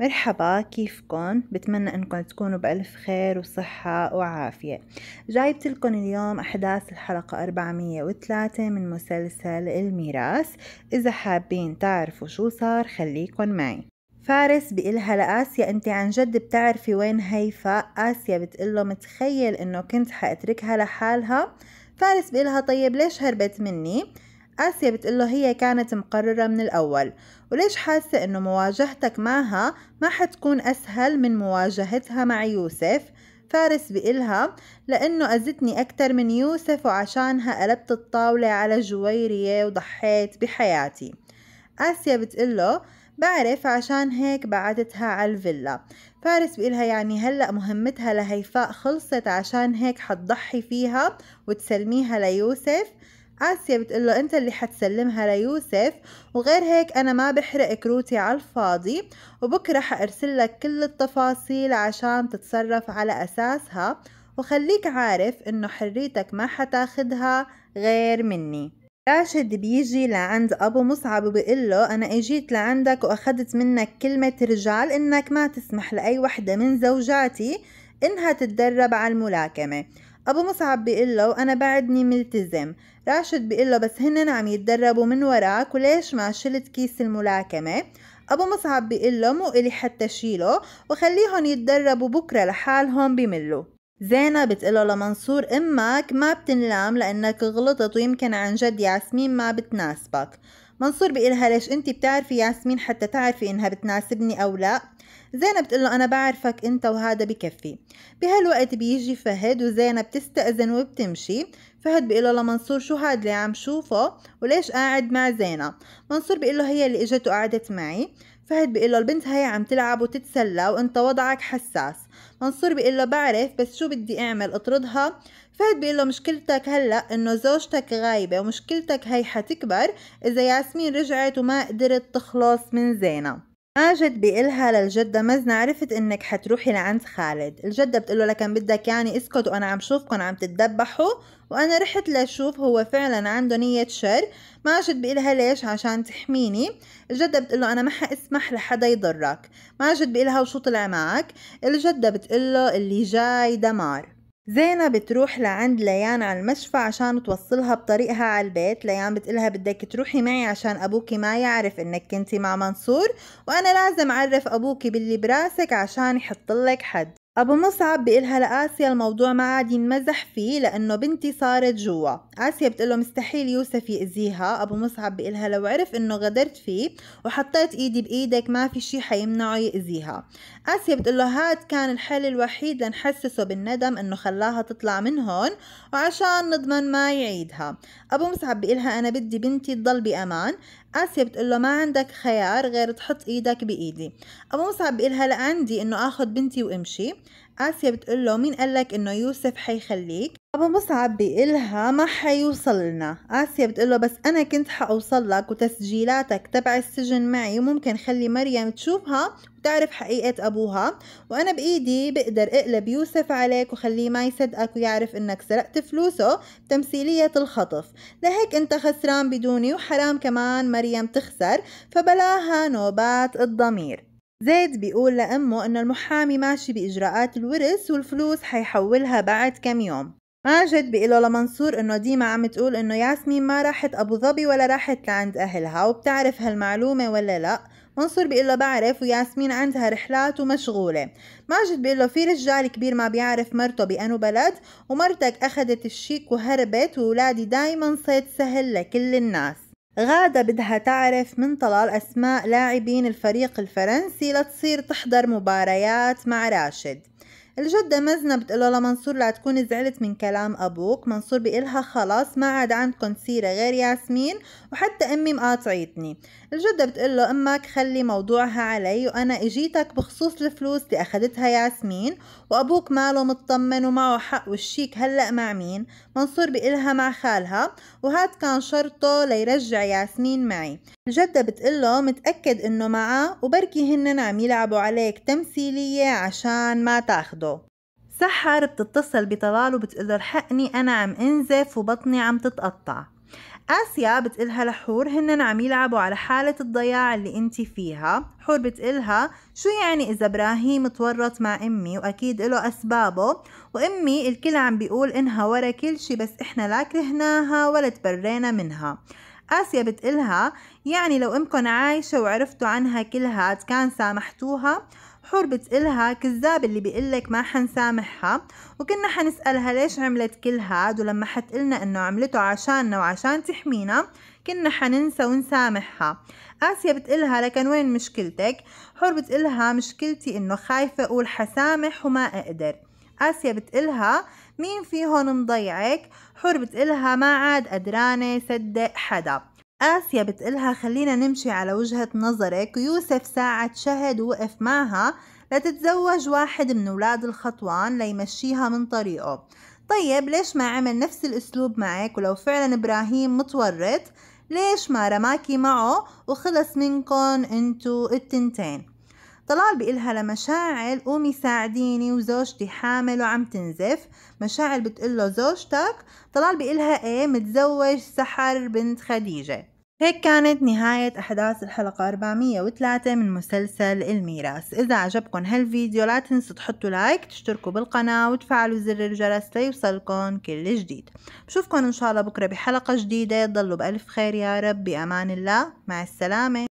مرحبا كيفكن؟ بتمنى انكم تكونوا بألف خير وصحة وعافية. جايبت لكم اليوم أحداث الحلقة 403 من مسلسل الميراث. إذا حابين تعرفوا شو صار خليكن معي. فارس بيقلها لآسيا أنت عن جد بتعرفي وين هيفا؟ آسيا بتقله متخيل إنه كنت حأتركها لحالها؟ فارس بيقلها طيب ليش هربت مني؟ آسيا بتقله هي كانت مقررة من الأول. وليش حاسة إنه مواجهتك معها ما حتكون أسهل من مواجهتها مع يوسف؟ فارس بيقلها لأنه أذتني أكتر من يوسف وعشانها قلبت الطاولة على جويرية وضحيت بحياتي. آسيا بتقله بعرف عشان هيك بعدتها على الفيلا. فارس بيقلها يعني هلأ مهمتها لهيفاء خلصت عشان هيك حتضحي فيها وتسلميها ليوسف. آسيا بتقله أنت اللي حتسلمها ليوسف وغير هيك أنا ما بحرق كروتي على الفاضي وبكرة حأرسل لك كل التفاصيل عشان تتصرف على أساسها وخليك عارف إنه حريتك ما حتاخدها غير مني. راشد بيجي لعند أبو مصعب وبيقول له أنا إجيت لعندك وأخذت منك كلمة رجال إنك ما تسمح لأي وحدة من زوجاتي إنها تتدرب على الملاكمة. أبو مصعب بيقول له أنا بعدني ملتزم راشد بيقول له بس هن عم يتدربوا من وراك وليش ما شلت كيس الملاكمة؟ أبو مصعب بيقول له مو إلي حتى شيله وخليهم يتدربوا بكرة لحالهم بملوا. زينة بتقله لمنصور أمك ما بتنلام لأنك غلطت ويمكن عن جد ياسمين ما بتناسبك. منصور بيقلها ليش انت بتعرفي ياسمين حتى تعرفي إنها بتناسبني أو لا؟ زينب بتقول له أنا بعرفك أنت وهذا بكفي. بهالوقت بيجي فهد وزينب بتستأذن وبتمشي. فهد بيقول له لمنصور شو هاد اللي عم شوفه؟ وليش قاعد مع زينب؟ منصور بيقول له هي اللي إجت وقعدت معي. فهد بيقول له البنت هي عم تلعب وتتسلى وأنت وضعك حساس. منصور بيقول له بعرف بس شو بدي أعمل؟ أطردها؟ فهد بيقول له مشكلتك هلأ إنه زوجتك غايبة ومشكلتك هي حتكبر. إذا ياسمين رجعت وما قدرت تخلص من زينب. ماجد بيقلها للجدة مزنة عرفت إنك حتروحي لعند خالد. الجدة بتقوله لكن بدك يعني اسكت وأنا عم شوفكن عم تتدبحوا. وأنا رحت لشوف هو فعلا عنده نية شر. ماجد بيقلها ليش؟ عشان تحميني. الجدة بتقله أنا ما حأسمح لحدا يضرك. ماجد بيقلها وشو طلع معك؟ الجدة بتقله اللي جاي دمار. زينة بتروح لعند ليان على المشفى عشان توصلها بطريقها على البيت. ليان بتقلها بدك تروحي معي عشان أبوكي ما يعرف إنك كنتي مع منصور وأنا لازم أعرف أبوكي باللي براسك عشان يحطلك حد. أبو مصعب بيقلها لآسيا الموضوع ما عاد ينمزح فيه لأنه بنتي صارت جوا. آسيا بتقله مستحيل يوسف يأذيها. أبو مصعب بيقلها لو عرف إنه غدرت فيه وحطيت إيدي بإيدك ما في شي حيمنعه يأذيها. آسيا بتقله هاد كان الحل الوحيد لنحسسه بالندم إنه خلاها تطلع من هون وعشان نضمن ما يعيدها. أبو مصعب بيقلها أنا بدي بنتي تضل بأمان. آسيا بتقول له ما عندك خيار غير تحط إيدك بإيدي. أبو مصعب بيقلها لا عندي إنه آخذ بنتي وأمشي. آسيا بتقول له مين قالك إنه يوسف حيخليك؟ أبو مصعب بيقلها ما حيوصل لنا آسيا بتقول له بس أنا كنت حأوصل لك وتسجيلاتك تبع السجن معي وممكن خلي مريم تشوفها وتعرف حقيقة أبوها. وأنا بإيدي بقدر أقلب يوسف عليك وخليه ما يصدقك ويعرف إنك سرقت فلوسه تمثيلية الخطف. لهيك أنت خسران بدوني وحرام كمان مريم تخسر فبلاها نوبات الضمير. زيد بيقول لأمه إنه المحامي ماشي بإجراءات الورث والفلوس حيحولها بعد كم يوم. ماجد بيقوله لمنصور إنه ديما عم تقول إنه ياسمين ما راحت أبو ظبي ولا راحت لعند أهلها وبتعرف هالمعلومة ولا لأ؟ منصور بيقول له بعرف وياسمين عندها رحلات ومشغولة. ماجد بيقول له في رجال كبير ما بيعرف مرته بأنو بلد ومرتك أخدت الشيك وهربت وولادي دايما صيد سهل لكل الناس. غادة بدها تعرف من طلال أسماء لاعبين الفريق الفرنسي لتصير تحضر مباريات مع راشد. الجدة مزنة بتقول لمنصور لا تكون زعلت من كلام أبوك. منصور بيقلها خلاص ما عاد عندكم سيرة غير ياسمين وحتى أمي مقاطعتني. الجدة بتقول له أمك خلي موضوعها علي وأنا إجيتك بخصوص الفلوس اللي أخدتها ياسمين وأبوك ماله مطمن ومعه حق والشيك هلأ مع مين؟ منصور بيقلها مع خالها وهاد كان شرطه ليرجع ياسمين معي. الجدة بتقله متأكد إنه معاه وبركي هن عم يلعبوا عليك تمثيلية عشان ما تاخده. سحر بتتصل بطلال وبتقله الحقني أنا عم أنزف وبطني عم تتقطع. آسيا بتقلها لحور هن عم يلعبوا على حالة الضياع اللي أنت فيها. حور بتقلها شو يعني إذا إبراهيم تورط مع أمي وأكيد له أسبابه. وأمي الكل عم بيقول إنها ورا كل شي بس إحنا لا كرهناها ولا تبرينا منها. آسيا بتقلها يعني لو أمكن عايشة وعرفتوا عنها كل هاد كان سامحتوها. حور بتقلها كذاب اللي بيقلك ما حنسامحها. وكنا حنسألها ليش عملت كل هاد ولما حتقلنا إنه عملته عشاننا وعشان تحمينا كنا حننسى ونسامحها. آسيا بتقلها لكن وين مشكلتك؟ حور بتقلها مشكلتي إنه خايفة أقول حسامح وما أقدر. آسيا بتقلها مين فيهن مضيعك؟ حور بتقلها ما عاد قدرانة صدق حدا. آسيا بتقلها خلينا نمشي على وجهة نظرك. ويوسف ساعة شهد ووقف معها لتتزوج واحد من ولاد الخطوان ليمشيها من طريقه. طيب ليش ما عمل نفس الأسلوب معك؟ ولو فعلا إبراهيم متورط ليش ما رماكي معه وخلص منكن انتو التنتين؟ طلال بيقلها لمشاعل قومي ساعديني وزوجتي حامل وعم تنزف. مشاعل بتقله زوجتك؟ طلال بيقلها إيه متزوج سحر بنت خديجة. هيك كانت نهاية أحداث الحلقة 403 من مسلسل الميراث. إذا عجبكم هالفيديو لا تنسوا تحطوا لايك تشتركوا بالقناة وتفعلوا زر الجرس ليوصلكم كل جديد. بشوفكم إن شاء الله بكرة بحلقة جديدة. ضلوا بألف خير يا رب بأمان الله. مع السلامة.